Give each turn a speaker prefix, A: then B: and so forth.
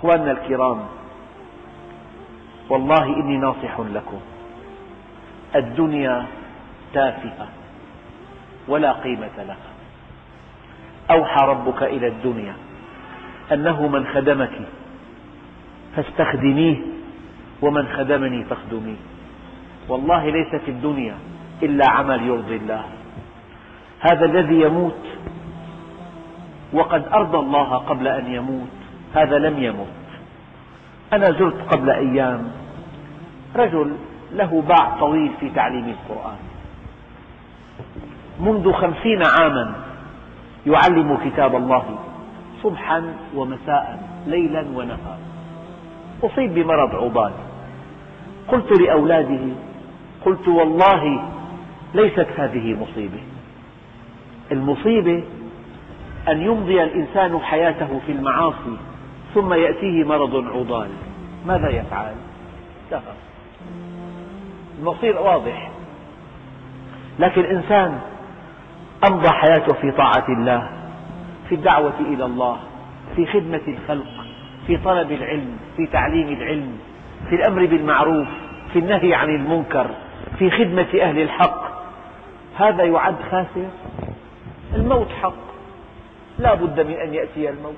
A: أخواننا الكرام والله إني ناصح لكم. الدنيا تافهة ولا قيمة لها. أوحى ربك إلى الدنيا أنه من خدمك فاستخدميه ومن خدمني فاخدميه. والله ليس في الدنيا إلا عمل يرضي الله. هذا الذي يموت وقد أرضى الله قبل أن يموت. هذا لم يمت. أنا زرت قبل أيام رجل له باع طويل في تعليم القرآن. منذ خمسين عاما يعلم كتاب الله صبحا ومساء ليلا ونهارا. أصيب بمرض عضال قلت لأولاده قلت والله ليست هذه مصيبة. المصيبة أن يمضي الإنسان حياته في المعاصي ثم يأتيه مرض عضال. ماذا يفعل؟ لا المصير واضح. لكن إنسان أمضى حياته في طاعة الله في الدعوة إلى الله في خدمة الخلق في طلب العلم في تعليم العلم في الأمر بالمعروف في النهي عن المنكر في خدمة أهل الحق. هذا يعد خاسر؟ الموت حق. لا بد من أن يأتي الموت.